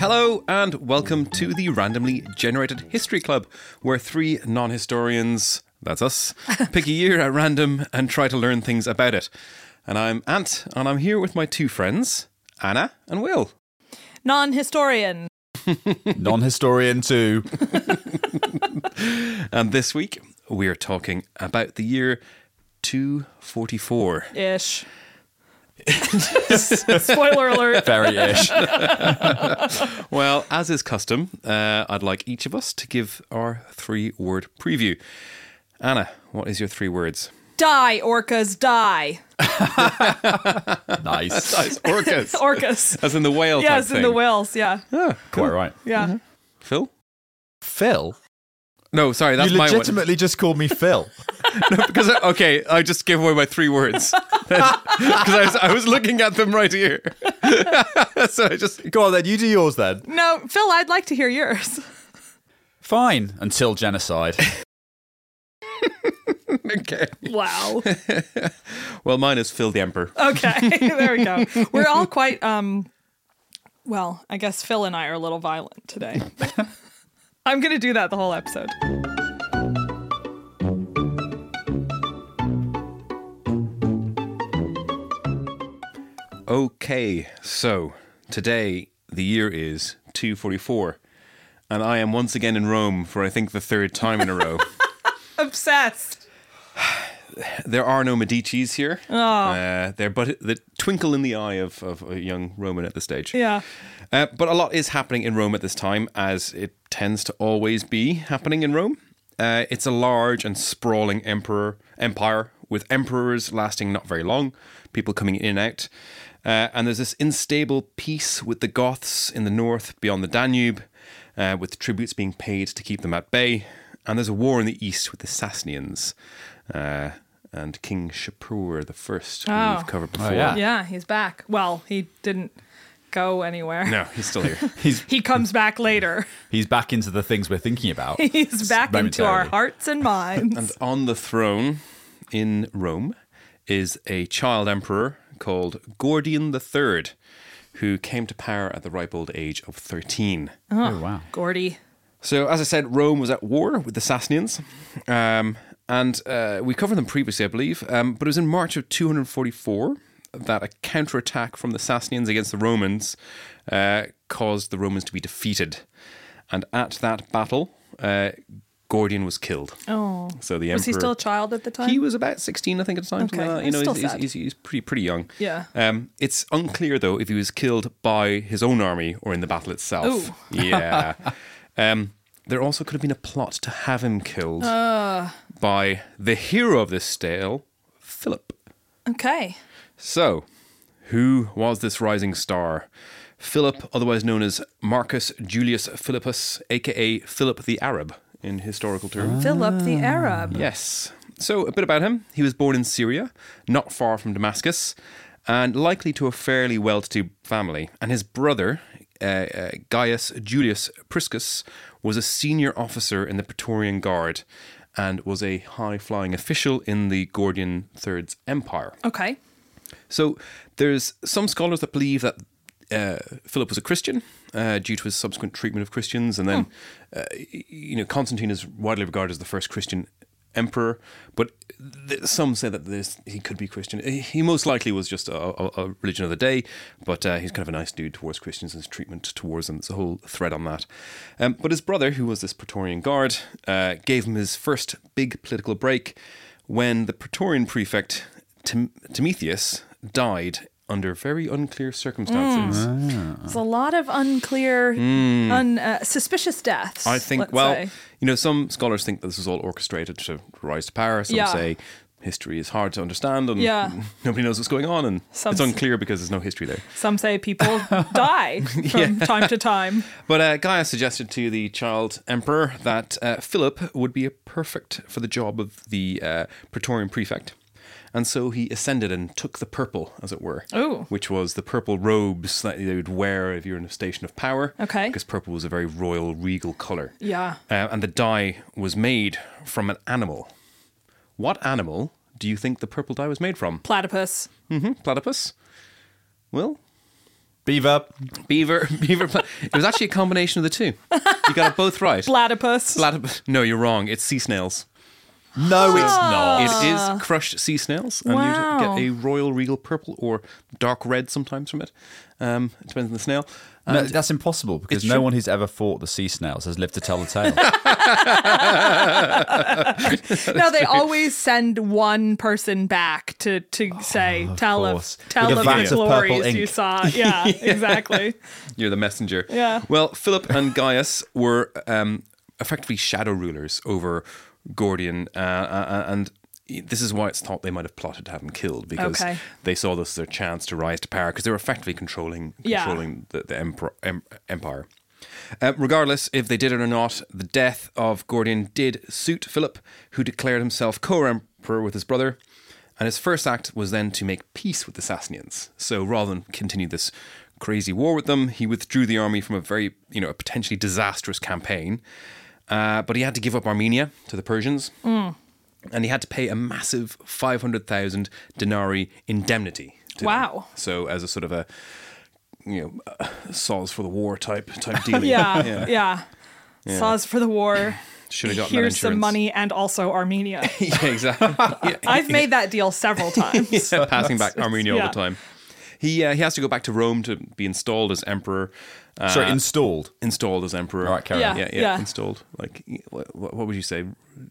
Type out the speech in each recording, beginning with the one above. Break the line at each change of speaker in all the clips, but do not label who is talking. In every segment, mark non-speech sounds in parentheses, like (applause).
Hello, and welcome to the Randomly Generated History Club, where three non historians, that's us, (laughs) pick a year at random and try to learn things about it. And I'm Ant, and I'm here with my two friends, Anna and Will.
Non historian. (laughs)
Non historian too. (laughs)
And this week, we're talking about the year 244.
Ish. (laughs) Spoiler alert.
Very ish. (laughs)
Well, as is custom, uh, I'd like each of us to give our three word preview. Anna, what is your three words?
Die, orcas, die.
Nice. (laughs)
Nice. Orcas.
Orcas.
As in the whale type
yes, in the whales, yeah.
Quite right.
Yeah.
Phil?
Phil?
No, sorry, that's
you
my one.
legitimately just called me Phil.
Because I- okay, I just gave away my three words (laughs) because I was, I was looking at them right here. (laughs) so I just
Go on then, you do yours then.
No, Phil, I'd like to hear yours. (laughs)
Fine. Until genocide.
okay.
Wow.
Well, mine is Phil the Emperor.
Okay, there we go. We're all quite um well, I guess Phil and I are a little violent today. I'm going to do that the whole episode.
Okay, so today the year is 244, and I am once again in Rome for I think the third time in a row. (laughs)
Obsessed. (sighs)
there are no Medici's here.
Oh.
Uh, they're but the twinkle in the eye of, of a young Roman at this stage.
Yeah.
Uh, but a lot is happening in Rome at this time, as it tends to always be happening in Rome. Uh, it's a large and sprawling emperor empire with emperors lasting not very long, people coming in and out. Uh, and there's this unstable peace with the Goths in the north beyond the Danube, uh, with tributes being paid to keep them at bay. And there's a war in the east with the Sassanians uh, and King Shapur the First, who
Oh.
we've covered before.
yeah.
Yeah, he's back. Well, he didn't go anywhere.
No, he's still here. (laughs)
He's
He comes back later.
he's back into the things we're thinking about. (laughs)
He's back into our hearts and (laughs) minds.
And on the throne in Rome is a child emperor called Gordian III, who came to power at the ripe old age of 13.
Oh wow.
Gordy.
So, as I said, Rome was at war with the Sassanians. Um, and uh, we covered them previously, I believe. Um, but it was in March of 244 that a counterattack from the Sassanians against the Romans uh, caused the Romans to be defeated. And at that battle, uh, Gordian was killed.
Oh.
So the emperor
Was he still a child at the time?
He was about 16, I think, at the time.
Okay,
like. You know,
still
he's,
sad.
he's, he's, he's pretty pretty young.
Yeah.
Um, it's unclear though if he was killed by his own army or in the battle itself.
Ooh. (laughs)
Yeah. um, there also could have been a plot to have him killed
Uh.
by the hero of this tale, Philip.
Okay.
So, who was this rising star? Philip, otherwise known as Marcus Julius Philippus, aka Philip the Arab in historical terms.
Philip the Arab.
Yes. So, a bit about him. He was born in Syria, not far from Damascus, and likely to a fairly well to do family. And his brother, uh, uh, Gaius Julius Priscus, was a senior officer in the Praetorian Guard and was a high flying official in the Gordian Third's empire.
Okay.
So there's some scholars that believe that uh, Philip was a Christian uh, due to his subsequent treatment of Christians, and then uh, you know Constantine is widely regarded as the first Christian emperor. But th- some say that this, he could be Christian. He he most likely was just a, a, a religion of the day, but uh, he's kind of a nice dude towards Christians and his treatment towards them. There's a whole thread on that. Um, but his brother, who was this Praetorian guard, uh, gave him his first big political break when the Praetorian prefect Tim- Timotheus died under very unclear circumstances.
There's a lot of unclear, un, uh, suspicious deaths.
I think,
let's
well,
say.
you know, some scholars think that this was all orchestrated to rise to power. Some
Yeah.
say history is hard to understand and
Yeah. (laughs)
nobody knows what's going on, and
Some
it's unclear because there's no history there.
some say people (laughs) die (laughs) from time to time.
But uh, Gaius suggested to the child emperor that uh, Philip would be a perfect for the job of the uh, Praetorian prefect. And so he ascended and took the purple, as it were,
Ooh.
which was the purple robes that they would wear if you're in a station of power.
Okay.
Because purple was a very royal, regal colour.
Yeah.
Uh, and the dye was made from an animal. What animal do you think the purple dye was made from?
Platypus.
hmm Platypus? Well,
Beaver.
beaver, (laughs) beaver. Pla- it was actually a combination of the two. You got it both right. (laughs)
Platypus.
Platypus. No, you're wrong. It's sea snails.
No, it's not.
It is crushed sea snails, and
Wow.
you get a royal regal purple or dark red sometimes from it. Um, it depends on the snail.
No,
And
that's impossible because
It's
no
true.
one who's ever fought the sea snails has lived to tell the tale. (laughs)
no, they always send one person back to to say, tell of tell
With a
of
vat
the
of purple
glories
ink.
you saw. Yeah, (laughs) (laughs) exactly.
You're the messenger.
Yeah.
Well, Philip and Gaius were um, effectively shadow rulers over Gordian, uh, uh, and this is why it's thought they might have plotted to have him killed because
Okay.
they saw this as their chance to rise to power because they were effectively controlling
Yeah.
controlling the, the emperor, em, empire. Uh, regardless, if they did it or not, the death of Gordian did suit Philip, who declared himself co-emperor with his brother. And his first act was then to make peace with the Sassanians. So rather than continue this crazy war with them, he withdrew the army from a very, you know, a potentially disastrous campaign. Uh, but he had to give up Armenia to the Persians. And he had to pay a massive 500,000 denarii indemnity. to them.
Wow.
So as a sort of a, you know, uh, souls for the war type type (laughs) deal.
Yeah, yeah. Saws for the war. (clears throat)
Should have gotten
Here's some money and also Armenia. (laughs)
yeah, exactly. Yeah. (laughs)
I've made that deal several times.
Yeah, passing back Armenia all
Yeah.
the time. He uh, he has to go back to Rome to be installed as emperor. Uh,
Sorry, installed.
installed as emperor.
All right, carry
on.
Yeah,
Yeah,
yeah,
yeah.
installed. Like, what, what would you say?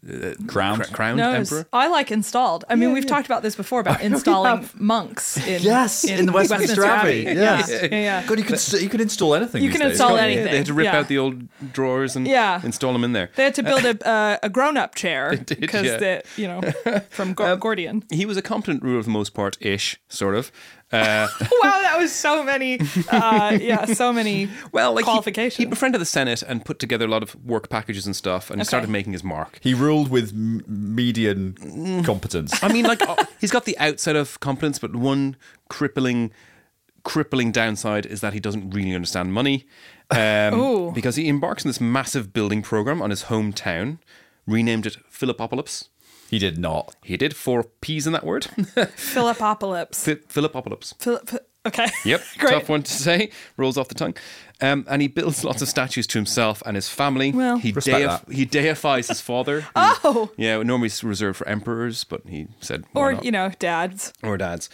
Uh,
Crowned?
cra- crowned
No,
emperor.
I like installed. I mean, we've talked about this before about (laughs) installing monks in
Yes, in, the Westminster, Abbey.
Yeah,
Yes.
yeah, yeah.
God, you can st- you can install anything.
You can
days,
install
can't?
Yeah,
anything.
they had to rip
yeah.
out the old drawers and
Yeah.
install them in there.
They had to build a (laughs) uh, a grown up chair because
yeah.
you know (laughs) from Gor- Gordian.
He was a competent ruler for the most part, ish, sort of. Uh,
wow, that was so many. Uh, yeah, so many.
Well, like he- He, befriended the Senate and put together a lot of work packages and stuff, and he started making his mark.
He ruled with m- median
Mm.
competence.
I mean, like (laughs) uh, he's got the outside of competence, but one crippling, crippling downside is that he doesn't really understand money. Um, (laughs) because he embarks on this massive building program on his hometown, renamed it Philippopolis.
He did not.
He did four P's in that word. (laughs)
Philippopolis.
Phi- Philippopolis.
Philip. Okay.
Yep, (laughs)
Great.
tough one to say. Rolls off the tongue. Um, and he builds lots of statues to himself and his family.
Well-
he, deif-
that.
he deifies his father. (laughs)
Oh.
Yeah, normally it's reserved for emperors, but he said, why
Or
not?
you know, dads.
or dads.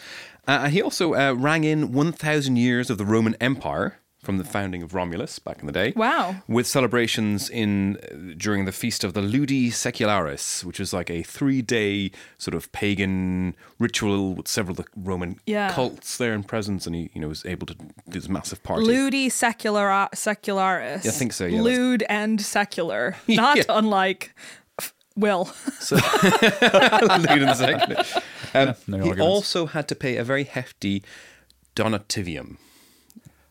Uh, and he also uh, rang in 1,000 years of the Roman Empire from the founding of Romulus back in the day.
Wow.
With celebrations in uh, during the feast of the Ludi Secularis, which is like a three-day sort of pagan ritual with several of the Roman
Yeah.
cults there in presence, and he you know was able to do this massive party.
Ludi secular secularis.
Yeah, I think so, yeah, that's-
Lewd and secular, (laughs) not
Yeah.
unlike Will.
So, Ludi in the second. Um,
no
he
arguments.
also had to pay a very hefty donativium.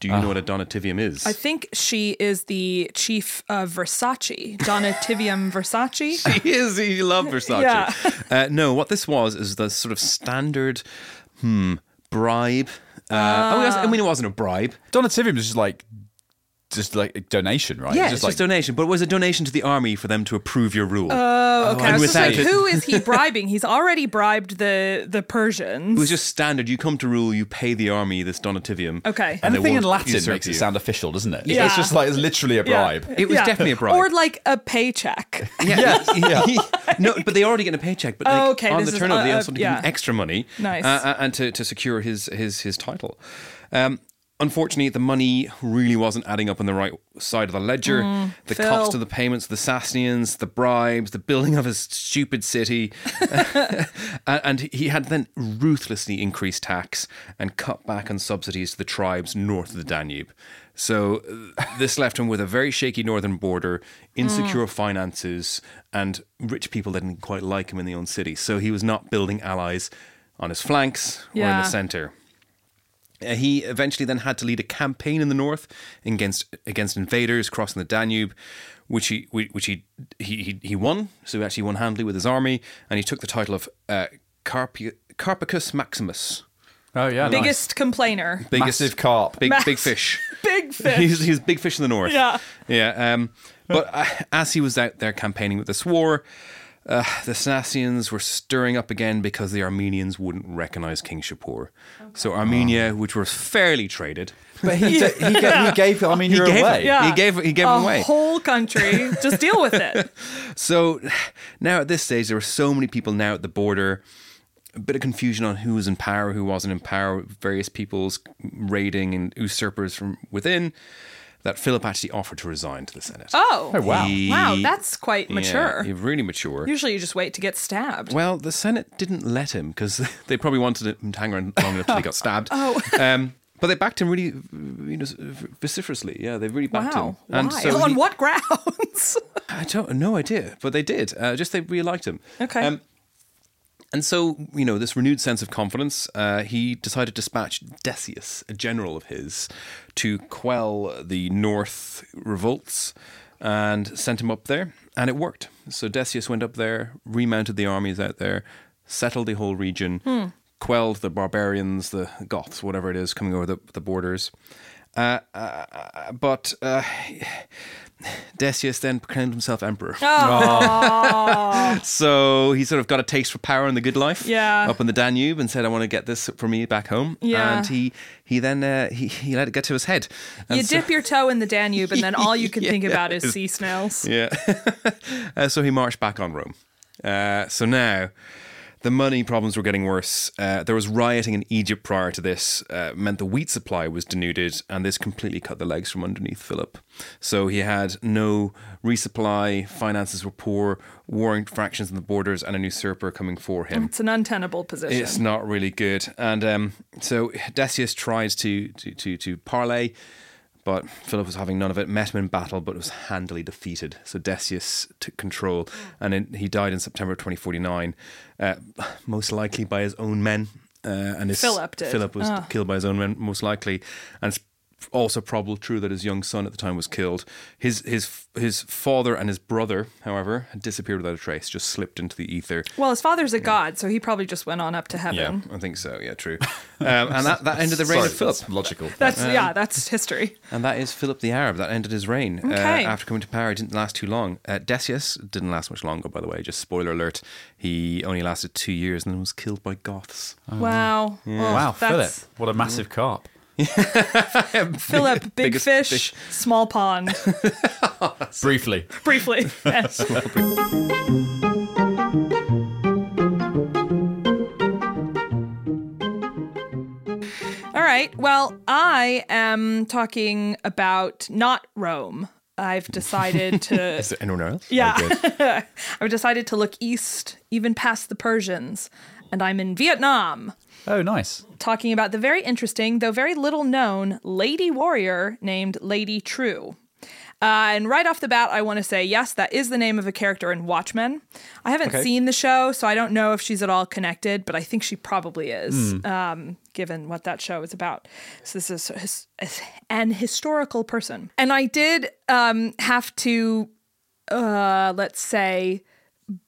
Do you know what a Donativium is?
I think she is the chief of Versace, Donativium (laughs) Versace.
she is. He loved Versace.
Yeah.
uh, no, what this was is the sort of standard, hmm, bribe. Uh, oh, it I mean, it wasn't a bribe.
Donativium is just like just like a donation, right?
Yeah,
It's
it's
just
just donation, but it was a donation to the army for them to approve your rule.
Oh, okay. I was just
without
like,
it-
who is he (laughs) bribing? He's already bribed the the Persians.
it was just standard. You come to rule, you pay the army this Donativium.
Okay.
and they
Anything in Latin
usurp
makes it sound official, doesn't it?
Yeah.
It's just like it's literally a
Yeah.
bribe.
It was
Yeah.
definitely a bribe.
Or like a paycheck. (laughs)
Yeah, (laughs) yeah. no, but they already get a paycheck. But
Oh, okay,
on
this
the
is,
turnover, they
uh,
also
uh,
give
yeah.
him extra money,
Nice.
uh, uh, and to, to secure his his his title. Um, unfortunately, the money really wasn't adding up on the right side of the ledger. the
Mm, Phil.
cost of the payments, to the Sassanians, the bribes, the building of his stupid city, (laughs) (laughs) and, he had then ruthlessly increased tax and cut back on subsidies to the tribes north of the Danube. So uh, this left him with a very shaky northern border, insecure finances, and rich people didn't quite like him in the own city. So he was not building allies on his flanks or in the center. Uh, he eventually then had to lead a campaign in the north against against invaders crossing the Danube, which he which he he he, he won. So he actually won handily with his army, and he took the title of uh, Carpi- Carpicus Maximus,
Oh yeah, nice.
Biggest complainer.
biggest
massive carp.
big
Mass-
big fish. (laughs)
Big fish.
He's, he's big fish in the north.
Yeah.
Yeah. Um, but uh, as he was out there campaigning with this war, uh, the Sassanians were stirring up again because the Armenians wouldn't recognize King Shapur. So Armenia, which was fairly traded,
But he, (laughs) d- he, ga- he gave Armenia
he gave
away.
Yeah.
He gave he gave
a
them away.
whole country. Just deal with it. (laughs)
So (sighs) now at this stage, there were so many people now at the border. A bit of confusion on who was in power, who wasn't in power. Various people's raiding and usurpers from within. That Philip actually offered to resign to the Senate.
Oh,
Oh, wow.
He-
wow, that's quite mature.
Yeah, really mature.
Usually, you just wait to get stabbed.
Well, the Senate didn't let him because (laughs) they probably wanted him to hang around long enough till he got stabbed. (laughs)
Oh.
Um, but they backed him really, you know, vociferously. Yeah, they really backed
wow.
him.
Why?
so (laughs)
On
he-
what grounds?
I don't no idea, but they did. Uh, just they really liked him.
Okay.
And so, you know, this renewed sense of confidence, uh, he decided to dispatch Decius, a general of his, to quell the North revolts and sent him up there. And it worked. So Decius went up there, remounted the armies out there, settled the whole region, quelled the barbarians, the Goths, whatever it is, coming over the, the borders. Uh, uh, but uh, Decius then proclaimed himself emperor. (laughs) so he sort of got a taste for power and the good life
Yeah.
up in the Danube and said, I want to get this for me back home.
Yeah.
And he, he then uh, he, he let it get to his head. And
you
so-
dip your toe in the Danube, and then all you can (laughs) think about is sea snails.
Yeah. (laughs) uh, so he marched back on Rome. Uh, so now the money problems were getting worse. Uh, there was rioting in Egypt prior to this, uh, meant the wheat supply was denuded, and this completely cut the legs from underneath Philip. So he had no resupply, finances were poor, warring fractions in the borders, and an usurper coming for him.
It's an untenable position.
It's not really good. And um, so Decius tried to, to, to, to parlay, but Philip was having none of it, met him in battle, but was handily defeated. So Decius took control, and in, he died in September 2049, uh, most likely by his own men. Uh, and his,
Philip did.
Philip was
Ah.
killed by his own men, most likely. And it's also probably true that his young son at the time was killed. His his his father and his brother, however, had disappeared without a trace, just slipped into the ether.
well, his father's a god, so he probably just went on up to heaven.
Yeah, I think so. Yeah, true. Um, and that, that ended the reign
Sorry,
of Philip.
that's logical.
That's yeah, that's history.
And that is Philip the Arab. That ended his reign. Uh, after coming to power, it didn't last too long. Uh, Decius didn't last much longer, by the way. Just spoiler alert. He only lasted two years and then was killed by Goths.
Wow. Oh,
wow, Philip, what a massive carp. (laughs)
Philip, big
biggest
fish,
fish.
small pond. (laughs)
Briefly,
Briefly. (laughs) Yes. All right. Well, I am talking about not Rome. I've decided to.
Is there anyone else?
Yeah.
Oh.
I've decided to look east, even past the Persians, and I'm in Vietnam,
oh nice.
talking about the very interesting, though very little known, lady warrior named Lady Trieu. Uh, and right off the bat, I want to say yes, that is the name of a character in Watchmen. I haven't
Okay.
seen the show, so I don't know if she's at all connected, but I think she probably is,
Hmm.
um, given what that show is about. So this is his, is an historical person, and I did um, have to, uh, let's say,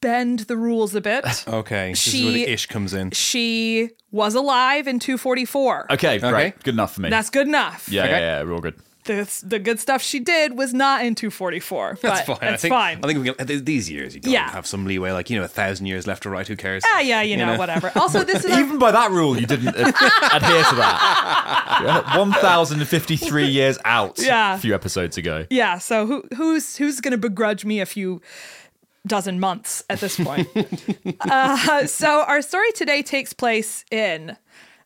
bend the rules a bit. (laughs)
Okay, this is where
She-
the ish comes in.
she was alive in 244.
Okay,
Okay.
great. Good enough for me.
That's good enough.
yeah,
Okay.
yeah, yeah, we're all good.
The, the good stuff she did was not in 244. (laughs)
That's
but
fine. I think,
fine.
I think we can, these years you gotta
Yeah.
have some leeway, like you know, a thousand years left or right. Who cares?
Ah, yeah, you know, whatever. Also, this (laughs) is a,
Even by that rule, you didn't adhere to that. You're 1,053 years out
Yeah.
a few episodes ago.
yeah. So who who's who's gonna begrudge me a few dozen months at this point? (laughs) uh, so our story today takes place in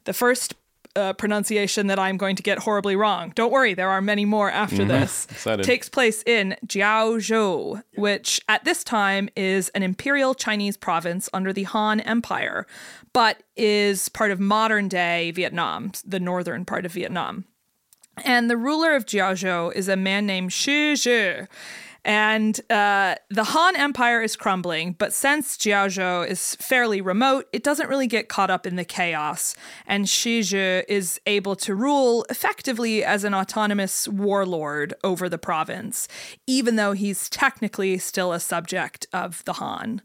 the first. Uh, pronunciation that I'm going to get horribly wrong. Don't worry, there are many more after this.
Excited.
Takes place in Jiaozhou, which at this time is an imperial Chinese province under the Han Empire, but is part of modern day Vietnam, the northern part of Vietnam. And the ruler of Jiaozhou is a man named Shi Zhi. And uh, the Han Empire is crumbling, but since Jiaozhou is fairly remote, it doesn't really get caught up in the chaos. And Shi Zhi is able to rule effectively as an autonomous warlord over the province, even though he's technically still a subject of the Han.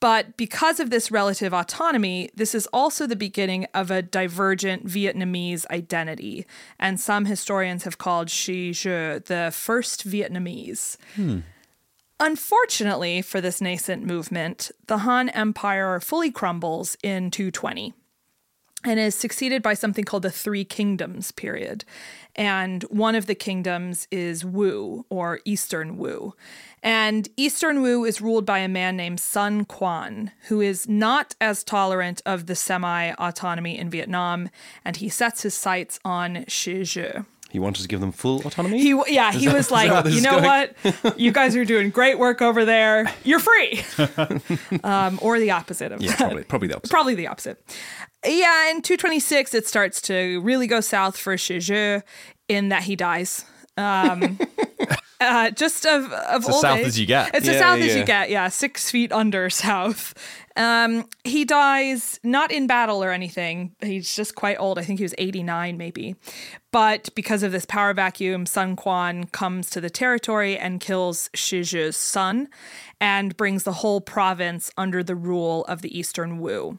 But because of this relative autonomy, this is also the beginning of a divergent Vietnamese identity. And some historians have called Shi Zhi the first Vietnamese. Hmm. Unfortunately for this nascent movement, the Han Empire fully crumbles in 220 and is succeeded by something called the Three Kingdoms period. And one of the kingdoms is Wu, or Eastern Wu. And Eastern Wu is ruled by a man named Sun Quan, who is not as tolerant of the semi autonomy in Vietnam, and he sets his sights on Shi Zhi.
He wanted to give them full autonomy.
He, yeah, he was like, you know
going?"
what? You guys are doing great work over there. (laughs) You're free. (laughs) um, or the opposite of
yeah,
that.
probably, probably the opposite.
Probably the opposite. Yeah, in 226, it starts to really go south for Shi Zhi in that he dies. Um, (laughs) uh, just of, of old.
It's as
old
south
age.
as you get.
It's as
Yeah,
south as you get, yeah, six feet under (laughs) south. Um, he dies not in battle or anything. He's just quite old. I think he was 89, maybe. But because of this power vacuum, Sun Quan comes to the territory and kills Shi Zhi's son and brings the whole province under the rule of the Eastern Wu.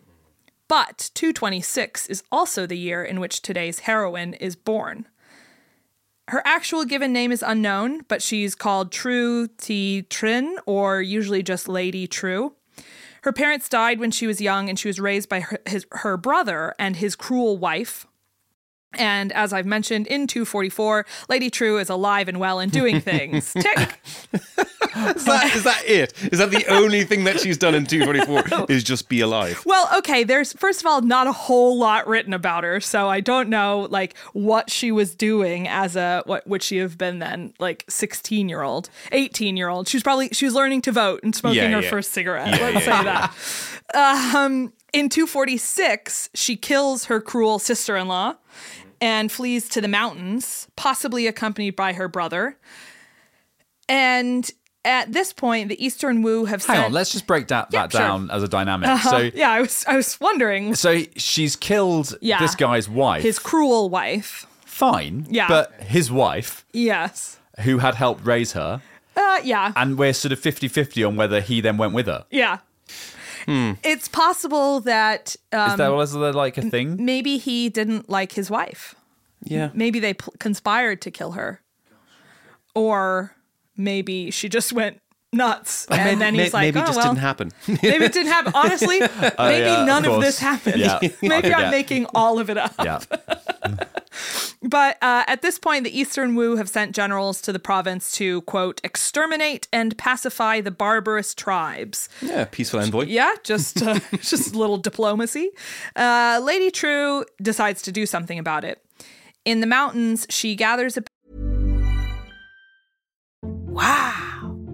But 226 is also the year in which today's heroine is born. Her actual given name is unknown, but she's called Trieu Thi Trinh, or usually just Lady Trieu. Her parents died when she was young, and she was raised by her, his, her brother and his cruel wife. And as I've mentioned, in 244, Lady Trieu is alive and well and doing things. (laughs) Tick.
Is that, is that it? Is that the only thing that she's done in 244 is just be alive?
Well, okay, there's first of all not a whole lot written about her, so I don't know like what she was doing as a what would she have been then, like 16-year-old, 18-year-old. She was probably she was learning to vote and smoking
Yeah,
her
yeah.
first cigarette.
Yeah,
let's say that. Um in 246, she kills her cruel sister-in-law and flees to the mountains, possibly accompanied by her brother. And at this point, the Eastern Wu have
Hang
sent
on, let's just break that,
Yeah,
that
sure.
down as a dynamic.
Uh-huh.
So,
yeah, I was I was wondering
so she's killed
Yeah.
this guy's wife.
his cruel wife.
Fine.
Yeah.
But his wife,
Yes.
who had helped raise her,
Uh, yeah.
and we're sort of 50 50 on whether he then went with her.
yeah. It's possible that um,
Is there, was there like a thing?
maybe he didn't like his wife.
Yeah.
Maybe they pl- conspired to kill her. Or maybe she just went nuts. (laughs) And then he's like,
maybe
oh,
it just
well,
didn't happen. (laughs)
maybe it didn't happen. Honestly, (laughs) maybe
yeah,
none
of
of, this happened.
Yeah,
maybe I'm
forget.
making all of it up.
Yeah.
But uh, at this point, the Eastern Wu have sent generals to the province to, quote, exterminate and pacify the barbarous tribes.
yeah, peaceful envoy.
Yeah, just uh, just a little diplomacy. Uh, Lady Trieu decides to do something about it. In the mountains, she gathers a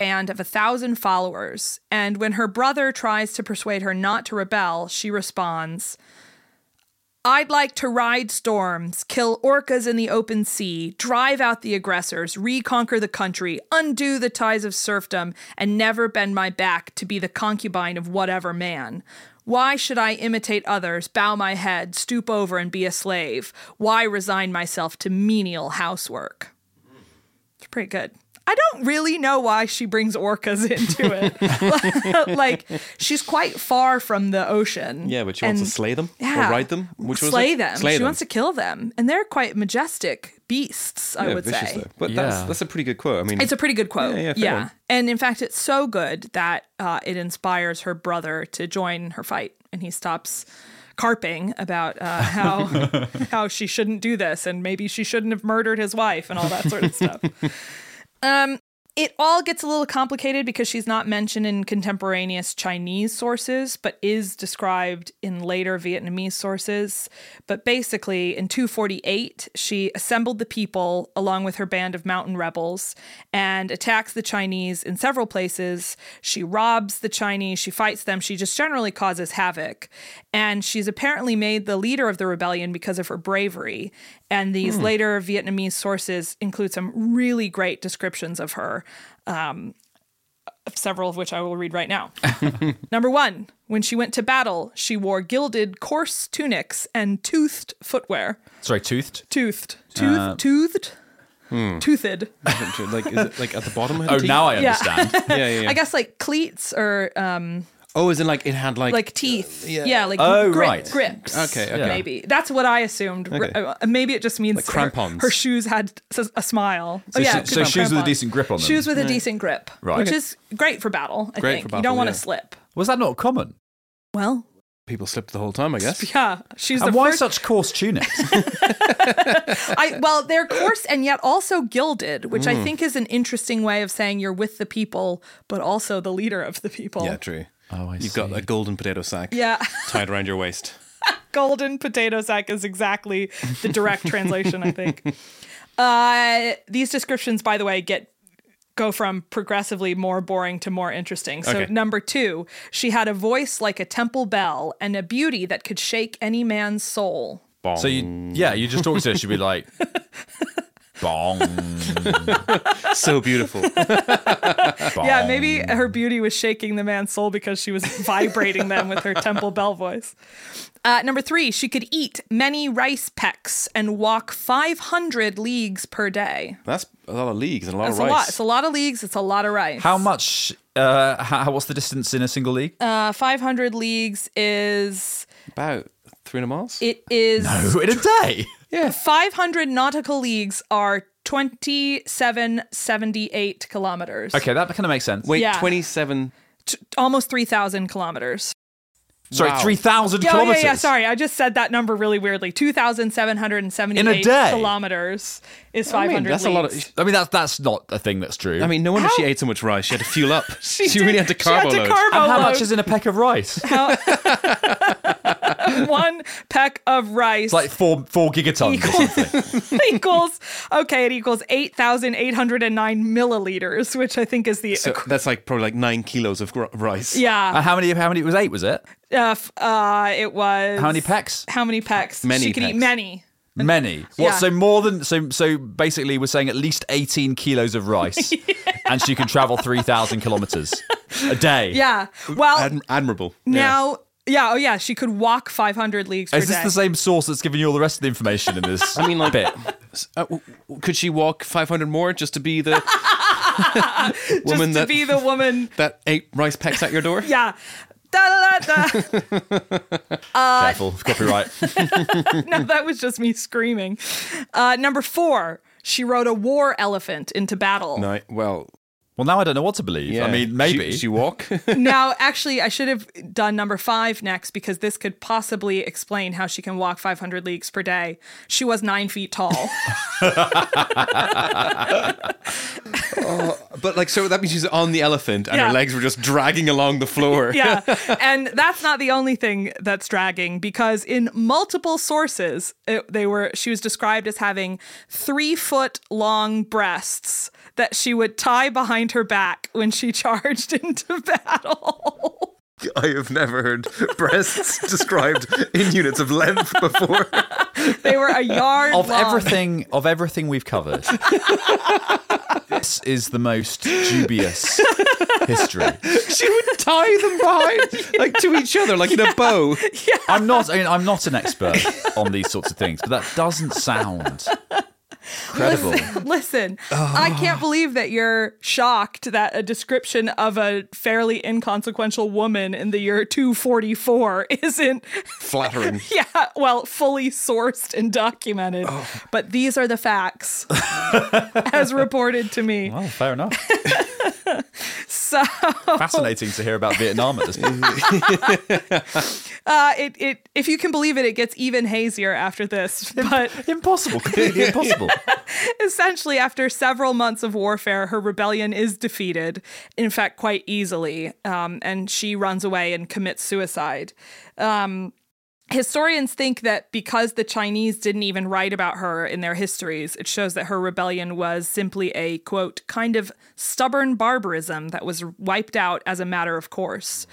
Band of a thousand followers. And when her brother tries to persuade her not to rebel, she responds, I'd like to ride storms, kill orcas in the open sea, drive out the aggressors, reconquer the country, undo the ties of serfdom, and never bend my back to be the concubine of whatever man. Why should I imitate others, bow my head, stoop over, and be a slave? Why resign myself to menial housework? It's pretty good. I don't really know why she brings orcas (laughs) into it. (laughs) like she's quite far from the ocean.
Yeah, but she wants to slay them
Yeah,
or ride them. Which was
slay
it?
them.
Slay
she
them.
wants to kill them, and they're quite majestic beasts. I
yeah,
would
vicious
say.
though. But
Yeah.
that's that's a pretty good quote. I mean,
It's a pretty good quote.
Yeah, yeah, fair one.
And in fact, it's so good that uh, it inspires her brother to join her fight, and he stops carping about uh, how (laughs) how she shouldn't do this, and maybe she shouldn't have murdered his wife, and all that sort of stuff. Um, it all gets a little complicated because she's not mentioned in contemporaneous Chinese sources, but is described in later Vietnamese sources. But basically, in 248, she assembled the people along with her band of mountain rebels and attacks the Chinese in several places. She robs the Chinese, she fights them, she just generally causes havoc. And she's apparently made the leader of the rebellion because of her bravery. And these later Vietnamese sources include some really great descriptions of her, um, several of which I will read right now. (laughs) Number one, when she went to battle, she wore gilded, coarse tunics and toothed footwear.
Sorry, toothed.
Toothed. Tooth,
Uh,
toothed? Toothed. (laughs)
like is it like at the bottom? Of the
Oh,
teeth?
now I
Yeah.
understand. (laughs)
yeah, yeah, yeah.
I guess like cleats or um,
Oh, is it like it had like
like teeth.
yeah.
Yeah, like
Oh,
grip,
right.
grips.
Okay, okay.
Maybe. That's what I assumed.
Okay.
Uh, maybe it just means
Like
her-
crampons.
Her, shoes had s- a smile.
So
oh, yeah,
shi-
it
so
be
shoes with a
crampons.
decent grip on them.
Shoes with a decent grip,
Right.
which
Okay.
is great for battle. I
Great
think
for
you don't
battle,
want
yeah.
to slip.
Was that not common?
Well,
people slipped the whole time. I guess. (laughs)
yeah, she's
And
the
why
first.
such coarse tunics? (laughs) (laughs)
I, well, they're coarse and yet also gilded, which
Mm.
I think is an interesting way of saying you're with the people, but also the leader of the people.
Yeah, true.
Oh, I
You've got a golden potato sack.
Yeah.
tied around your waist. (laughs)
golden potato sack is exactly the direct translation, I think. (laughs) Uh, these descriptions, by the way, get go from progressively more boring to more interesting. So
Okay.
number two, she had a voice like a temple bell and a beauty that could shake any man's soul.
Bong.
so you, yeah, you just talk to her. She'd be like, (laughs) "Bong." (laughs)
so beautiful.
Yeah, maybe her beauty was shaking the man's soul because she was vibrating them with her temple bell voice. Uh, number three, she could eat many rice pecks and walk 500 leagues per day.
That's a lot of leagues and a lot
That's
of
a
rice.
lot. It's a lot of leagues. It's a lot of rice.
How much? Uh, how, what's the distance in a single league?
Uh, 500 leagues is
About three hundred miles.
it is
Oh, in a day.
500 nautical leagues are 2778 kilometers.
Okay, that kind of makes sense.
Wait,
Yeah.
twenty-seven.
T- almost 3000 kilometers.
Sorry,
Wow.
three thousand
Yeah, oh, yeah,
kilometers.
yeah. Sorry, I just said that number really weirdly. 2,778
In a day?
kilometers is
I
500
mean, that's a lot of.
I mean, that's that's not a thing that's true.
I mean, no wonder
How-
she ate so much rice. She had to fuel up. (laughs) she,
did-
really had to
she had
carbo
to
load.
carbo
and how much is in a peck of rice? (laughs) (laughs)
one peck of rice
It's like four four gigatons or (laughs)
equals okay, it equals 8,809 milliliters, which I think is the
So that's like probably like nine kilos of gr- rice.
yeah.
And how many? How many? It was eight, was it?
Uh, f- uh, it was
How many pecks?
How many pecks?
Many
She could eat many.
Many. What?
Yeah.
So more than so. So basically, we're saying at least eighteen kilos of rice, (laughs) and she can travel three thousand kilometers a day.
Yeah. Well,
Adm- admirable.
now Yeah, oh yeah, she could walk 500 leagues per
Is this
day.
the same source that's giving you all the rest of the information in this? (laughs)
I mean, like,
bit.
uh, w- w- could she walk 500 more just to be the (laughs)
Just
woman
to
that
be the woman. (laughs)
that ate rice pecks at your door?
Yeah. Da, da, da, da.
Careful, copyright.
no, that was just me screaming. Uh, number four, she rode a war elephant into battle.
No, well,
well, now I don't know what to believe.
yeah.
I mean, maybe.
she, she walk. (laughs)
now, actually, I should have done number five next because this could possibly explain how she can walk 500 leagues per day. She was nine feet tall. (laughs)
Oh, but like, so that means she's on the elephant and
Yeah.
her legs were just dragging along the floor. (laughs)
yeah. And that's not the only thing that's dragging because in multiple sources, it, they were she was described as having three foot long breasts that she would tie behind her back when she (laughs) charged into battle.
I have never heard breasts (laughs) described in units of length before.
they were a yard
of
long.
everything of everything we've covered this is the most dubious history
she would tie them behind, like to each other, like in a bow. Yeah.
i'm not I mean, i'm not an expert on these sorts of things but that doesn't sound credible
Listen, (laughs) listen, I oh. can't believe that you're shocked that a description of a fairly inconsequential woman in the year 244 (laughs) isn't
Flattering. (laughs)
Yeah, well, fully sourced and documented. Oh. But these are the facts as reported to me.
well fair enough (laughs)
So
fascinating to hear about vietnam at this point (laughs)
uh, it, it if you can believe it, it gets even hazier after this. (laughs) But
impossible completely impossible
essentially, after several months of warfare, her rebellion is defeated, in fact, quite easily, um, and she runs away and commits suicide. Um, historians think that because the Chinese didn't even write about her in their histories, it shows that her rebellion was simply a, quote, kind of stubborn barbarism that was wiped out as a matter of course.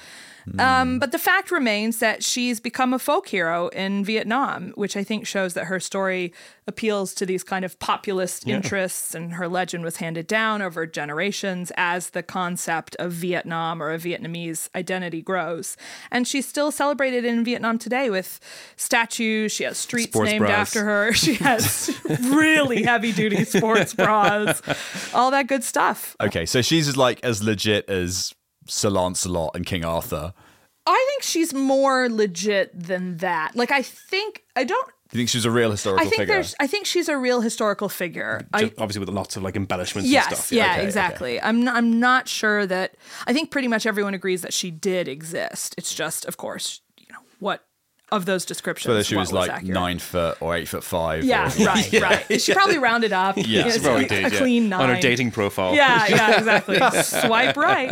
Um, but the fact remains that she's become a folk hero in Vietnam, which I think shows that her story appeals to these kind of populist interests, and her legend was handed down over generations as the concept of Vietnam or a Vietnamese identity grows. And she's still celebrated in Vietnam today with statues. She has streets
Sports
named
bras.
after her. She (laughs) has really heavy duty sports bras, all that good stuff.
okay so she's like as legit as sir lancelot and king arthur
I think she's more legit than that. Like I think I don't
you think she's a real historical
I think
figure
there's I think she's a real historical figure. I
obviously with lots of like embellishments
Yes,
and stuff.
yeah,
okay,
exactly. I'm not, I'm not sure that I think pretty much everyone agrees that she did exist. It's just of course, you know, what of those descriptions
whether she
what
was like
accurate.
nine foot or eight foot five
Yeah,
or,
right, (laughs) right. She probably rounded up.
Yeah,
you
she
know,
Probably
a,
did,
a
yeah.
clean nine
On her dating profile.
Yeah, yeah, (laughs) exactly. Swipe right.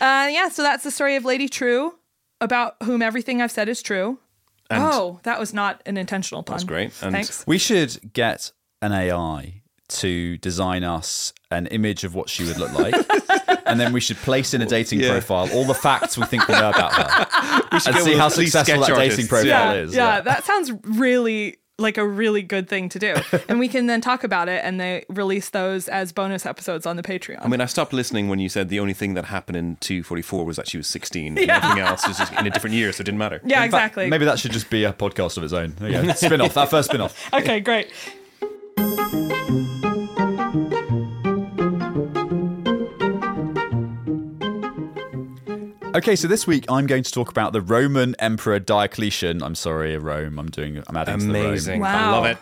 Uh, yeah, so that's the story of Lady Trieu, about whom everything I've said is true. oh, that was not an intentional pun.
That's great. And-
Thanks.
We should get an AI to design us an image of what she would look like. (laughs) and then we should place in a dating
Yeah.
profile all the facts we think we know about her. (laughs)
We should
and see how successful that
sketch
dating profile
yeah,
is.
yeah, that sounds really like a really good thing to do. (laughs) and we can then talk about it and they release those as bonus episodes on the Patreon.
I mean, I stopped listening when you said the only thing that happened in 244 was that she was 16 and everything else was just in a different year, so it didn't matter.
yeah,
In fact,
exactly.
maybe that should just be a podcast of its own. There you go. spin off, that first spin off. (laughs)
okay, great.
Okay, so this week I'm going to talk about the Roman Emperor Diocletian. I'm sorry, Rome. I'm doing. I'm adding to the Rome.
Amazing. I
Wow.
love it.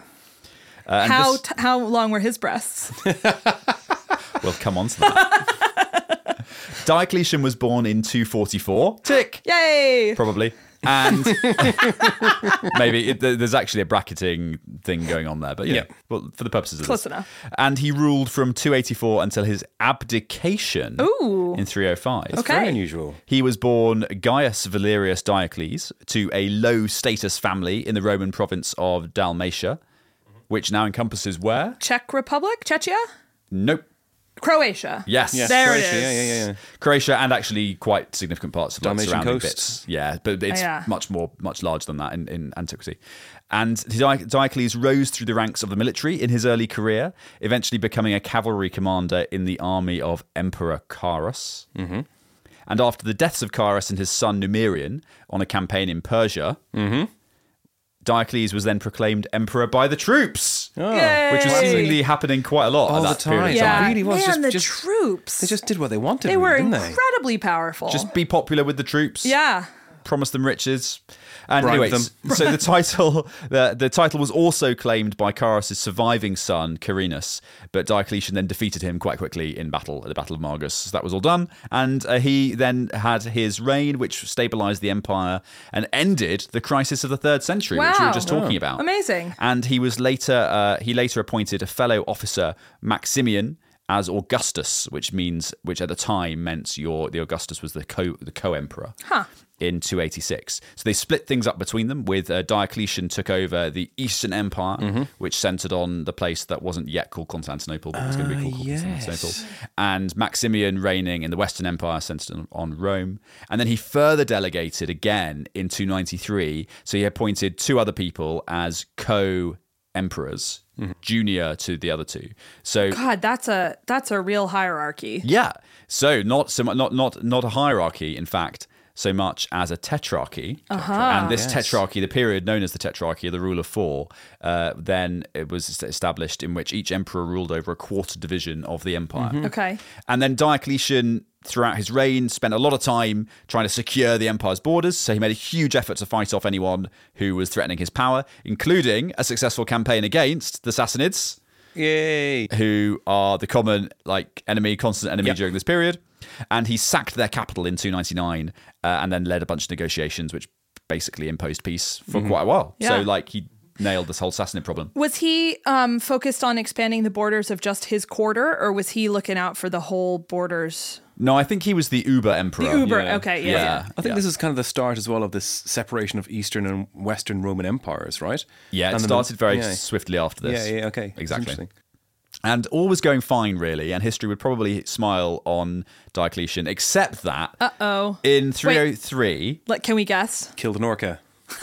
Uh,
How
this-
t- how long were his breasts? (laughs)
we'll come on to that. (laughs) Diocletian was born in 244. Tick.
Yay!
probably. And (laughs) maybe it, there's actually a bracketing thing going on there, but yeah,
Yeah.
well, for the purposes of
Close
this.
enough.
And he ruled from 284 until his abdication
Ooh.
in 305.
Okay.
Very unusual.
He was born Gaius Valerius Diocles to a low status family in the Roman province of Dalmatia, which now encompasses where?
Czech Republic, Czechia,
Nope.
Croatia.
Yes.
Yes,
There it
Croatia,
is.
Yeah, yeah, yeah.
Croatia and actually quite significant parts of like,
Dalmatian
surrounding
coast.
bits. Yeah, but it's
Oh, yeah.
much more, much larger than that in, in antiquity. And Diocles rose through the ranks of the military in his early career, eventually becoming a cavalry commander in the army of Emperor Carus. Mm-hmm. And after the deaths of Carus and his son Numerian on a campaign in Persia, Diocles was then proclaimed emperor by the troops, Ah, which was
Yay!
seemingly happening quite a lot
All
at
the
that period
time.
of
Yeah,
time.
really was
man,
just-
the
just-
troops.
They just did what they wanted.
they
really,
were
didn't they?
incredibly powerful.
Just be popular with the troops.
yeah.
Promise them riches. And
Bribe
anyways, so the (laughs) title the, the title was also claimed by Carus' surviving son, Carinus, but Diocletian then defeated him quite quickly in battle at the Battle of Margus. So that was all done, and uh, he then had his reign, which stabilized the empire and ended the crisis of the third century, which we were just talking about.
Amazing.
And he was later uh, he later appointed a fellow officer, Maximian. As Augustus, which means, which at the time meant your the Augustus was the co the co emperor
Huh.
In 286. So they split things up between them. With uh, Diocletian took over the Eastern Empire,
Mm-hmm.
which centered on the place that wasn't yet called Constantinople, but was going to be called Constantinople. And Maximian reigning in the Western Empire, centered on, on Rome. And then he further delegated again in 293. So he appointed two other people as co emperors,
Mm-hmm.
junior to the other two. So
God, that's a that's a real hierarchy.
yeah. So not so much, not not not a hierarchy, in fact, so much as a tetrarchy.
Uh-huh.
And this tetrarchy, the period known as the tetrarchy, the rule of four, uh, then it was established in which each emperor ruled over a quarter division of the empire.
Okay.
And then Diocletian, throughout his reign, spent a lot of time trying to secure the empire's borders. So he made a huge effort to fight off anyone who was threatening his power, including a successful campaign against the Sassanids
Yay!
who are the common like enemy, constant enemy
Yep.
during this period. And he sacked their capital in 299 uh, and then led a bunch of negotiations, which basically imposed peace for quite a while. So like he nailed this whole Sassanid problem.
Was he um, focused on expanding the borders of just his quarter, or was he looking out for the whole borders?
No, I think he was the Uber emperor.
The Uber.
yeah.
Okay. Yeah.
Yeah.
yeah.
I think
yeah.
this is kind of the start as well of this separation of Eastern and Western Roman empires, right?
Yeah, it
And then-
started very
yeah.
swiftly after this.
Yeah, yeah, okay.
Exactly.
Interesting.
And all was going fine, really, and history would probably smile on Diocletian, except that
Uh oh.
in 303,
Like, can we guess?
Killed an orca. (laughs)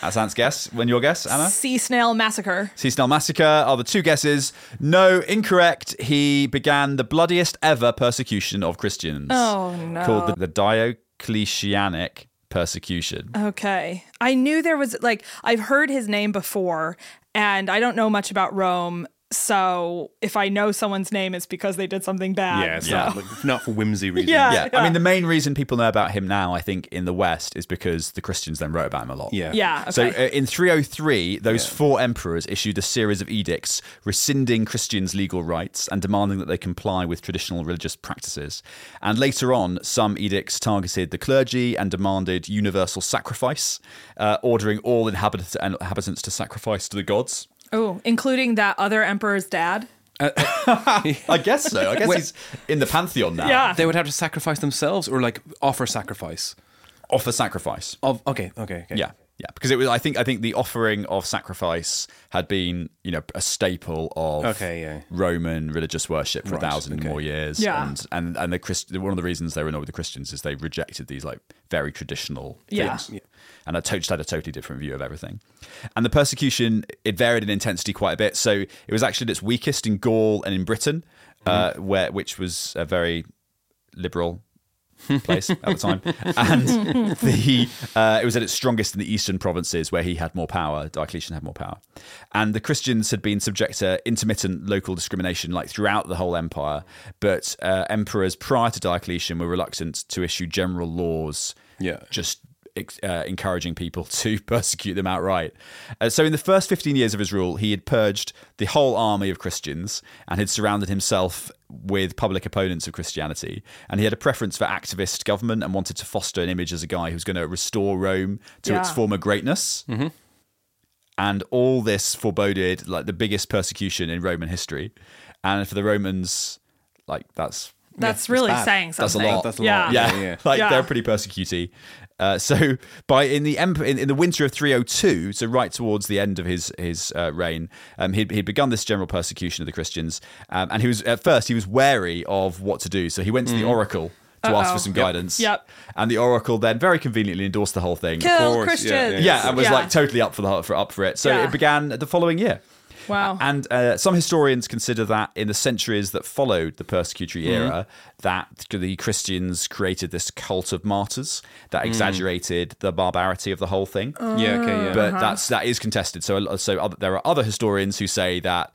that's Ant's guess. When your guess, Anna?
Sea snail massacre.
Sea Snail Massacre are the two guesses. No, incorrect. He began the bloodiest ever persecution of Christians.
Oh, no.
Called the, the Diocletianic persecution.
Okay. I knew there was like I've heard his name before and I don't know much about Rome. So if I know someone's name it's because they did something bad.
Yeah, it's
so-
not, like, not for whimsy (laughs) reasons.
Yeah.
yeah, I mean, the main reason people know about him now, I think, in the West is because the Christians then wrote about him a lot.
Yeah.
Yeah. Okay.
So uh, in 303, those four emperors issued a series of edicts rescinding Christians' legal rights and demanding that they comply with traditional religious practices. And later on, some edicts targeted the clergy and demanded universal sacrifice, uh, ordering all inhabitants inhabitants to sacrifice to the gods.
Oh, including that other emperor's dad.
Uh, uh, (laughs) I guess so. I guess he's in the pantheon now.
Yeah.
They would have to sacrifice themselves or like offer sacrifice.
Offer sacrifice.
Of okay, okay, okay.
Yeah, yeah, because it was. I think. I think the offering of sacrifice had been, you know, a staple of
Okay, yeah.
Roman religious worship for
Right,
a thousand
okay.
more years.
Yeah.
and and and the Christ, one of the reasons they were annoyed with the Christians is they rejected these like very traditional
Yeah.
things, and I to- had a totally different view of everything. And the persecution it varied in intensity quite a bit. So it was actually at its weakest in Gaul and in Britain, uh,
Mm-hmm.
where which was a very liberal place at the time, and the uh, it was at its strongest in the eastern provinces where he had more power. Diocletian had more power, and the Christians had been subject to intermittent local discrimination like throughout the whole empire. But uh, emperors prior to Diocletian were reluctant to issue general laws,
Yeah.
just uh, encouraging people (laughs) to persecute them outright. Uh, so, in the first 15 years of his rule, he had purged the whole army of Christians and had surrounded himself with public opponents of Christianity. And he had a preference for activist government and wanted to foster an image as a guy who's going to restore Rome to its former greatness. Mm-hmm. And all this foreboded like the biggest persecution in Roman history. And for the Romans, like that's
That's really
bad.
saying
That's a
something.
lot.
That's a
yeah.
lot.
yeah,
Yeah, yeah. (laughs)
like
Yeah.
they're pretty persecuty. Uh, so (laughs) by in the emp- in, in the winter of 302, so right towards the end of his his uh, reign, um, he'd, he'd begun this general persecution of the Christians, um, and he was at first he was wary of what to do. So he went to the oracle to ask
Uh-oh.
for some guidance.
Yep.
And the oracle then very conveniently endorsed the whole thing.
Kill
course, yeah,
Christians.
yeah,
Yeah, and was
Yeah.
like totally up for the for up for it. So
Yeah.
it began the following year.
Wow.
And uh, some historians consider that in the centuries that followed the persecutory
Mm-hmm.
era, that the Christians created this cult of martyrs that
Mm.
exaggerated the barbarity of the whole thing.
Yeah, okay, yeah.
But that's that is contested. So so other, there are other historians who say that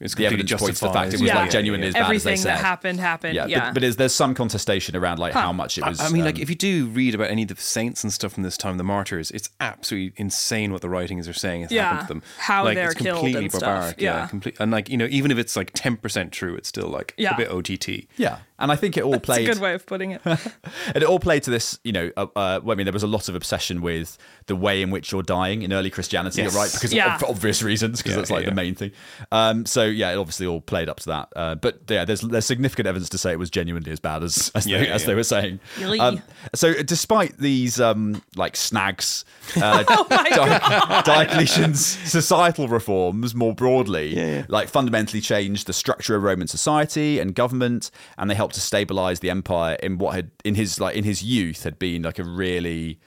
It's
the
completely
evidence points to the fact it was
Yeah.
like genuinely as bad as they
Everything
said.
that happened happened.
Yeah,
Yeah.
but, but is, there's some contestation around like how much it was.
I mean, like
um,
if you do read about any of the saints and stuff from this time, the martyrs, it's absolutely insane what the writings are saying has
Yeah,
happened to them.
how
like,
they're
it's
killed
completely
and stuff,
barbaric.
yeah.
complete, and like you know, even if it's like ten percent true, it's still like
Yeah.
a bit OTT.
yeah, and I think it all plays.
That's a good way of putting it. (laughs)
and it all played to this, you know. Uh, uh, well, I mean, there was a lot of obsession with the way in which you're dying in early Christianity,
Yes.
right? Because
Yeah.
of, for obvious reasons, because
Yeah,
that's like
yeah,
the main thing. Um, so yeah, it obviously all played up to that. Uh, but yeah, there's there's significant evidence to say it was genuinely as bad as (laughs) as,
Yeah,
they,
yeah,
as
yeah.
they were saying. Um, so despite these um, like snags, uh, (laughs)
Oh
Di- Diocletian's societal reforms more broadly, like fundamentally changed the structure of Roman society and government, and they helped to stabilize the empire in what had in his like in his youth had been like a really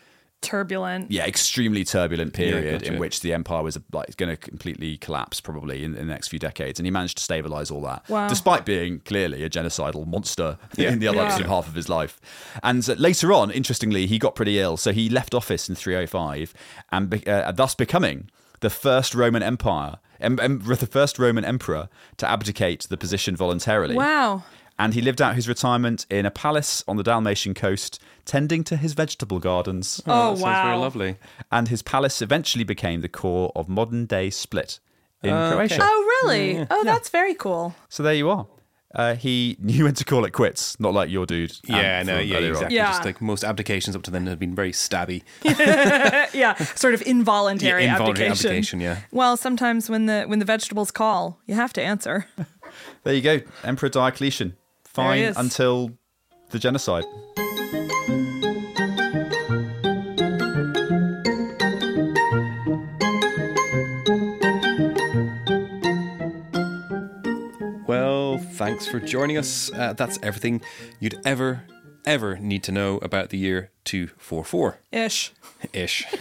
Turbulent.
yeah extremely turbulent period
gotcha.
in which the empire was like going to completely collapse probably in, in the next few decades, and he managed to stabilize all that
Wow.
despite being clearly a genocidal monster (laughs)
Yeah.
in the other
Yeah.
half of his life. And uh, later on, interestingly, he got pretty ill, so he left office in 305, and be- uh, thus becoming the first Roman Empire, em- em- the first Roman emperor to abdicate the position voluntarily.
Wow.
And he lived out his retirement in a palace on the Dalmatian coast, tending to his vegetable gardens.
Oh,
that sounds very lovely.
And his palace eventually became the core of modern day Split in Croatia.
Oh, really? Oh, that's very cool.
So there you are. Uh, he (laughs) knew when to call it quits, not like your dude.
Yeah,
Ant
no,
from
yeah, exactly.
Yeah.
Just like most abdications up to then have been very stabby. (laughs)
Yeah, sort of involuntary,
Yeah, involuntary
abdication.
abdication, yeah.
Well, sometimes when the when the vegetables call, you have to answer. (laughs)
There you go, Emperor Diocletian.
There he
Fine until the genocide.
Well, thanks for joining us. Uh, that's everything you'd ever, ever need to know about the year 244
Ish.
ish. (laughs)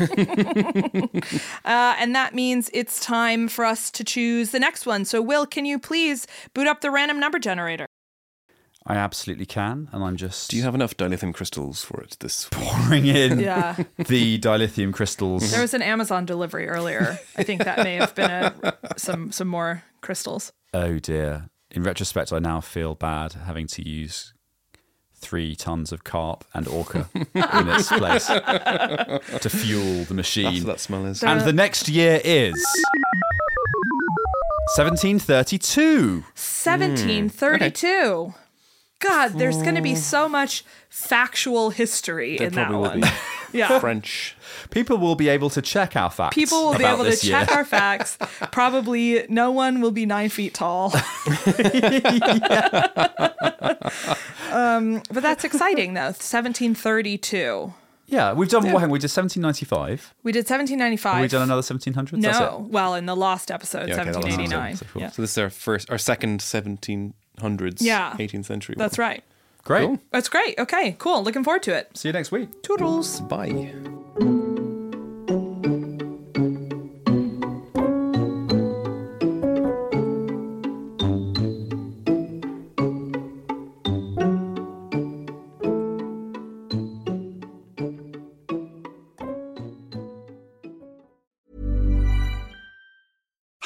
Uh, and that means it's time for us to choose the next one. So, Will, can you please boot up the random number generator?
I absolutely can, and I'm just
Do you have enough dilithium crystals for it this
pouring in
Yeah. (laughs)
the dilithium crystals.
There was an Amazon delivery earlier. I think that may have been a, some some more crystals.
Oh dear. In retrospect, I now feel bad having to use three tons of carp and orca (laughs) in its place to fuel the machine.
That's what that smell is.
And the next year is 1732.
1732. Hmm. God, there's going to be so much factual history
There
in that
probably will
one.
be (laughs)
Yeah.
French.
People will be able to check our facts.
People will be
about
able to
this
check our facts. (laughs) Probably no one will be nine feet tall. (laughs) um, but that's exciting, though. 1732.
Yeah, we've done. What, hang we did 1795.
We did 1795.
Have we done another 1700s? That's it.
No. Well, in the last episode,
Yeah, okay, that was
1789.
awesome. So,
Yeah.
so this is our first, our second 1700s,
Yeah.
18th century.
That's
one.
right.
Great.
Cool.
That's great. Okay, cool. Looking forward to it.
See you next week.
Toodles.
Bye.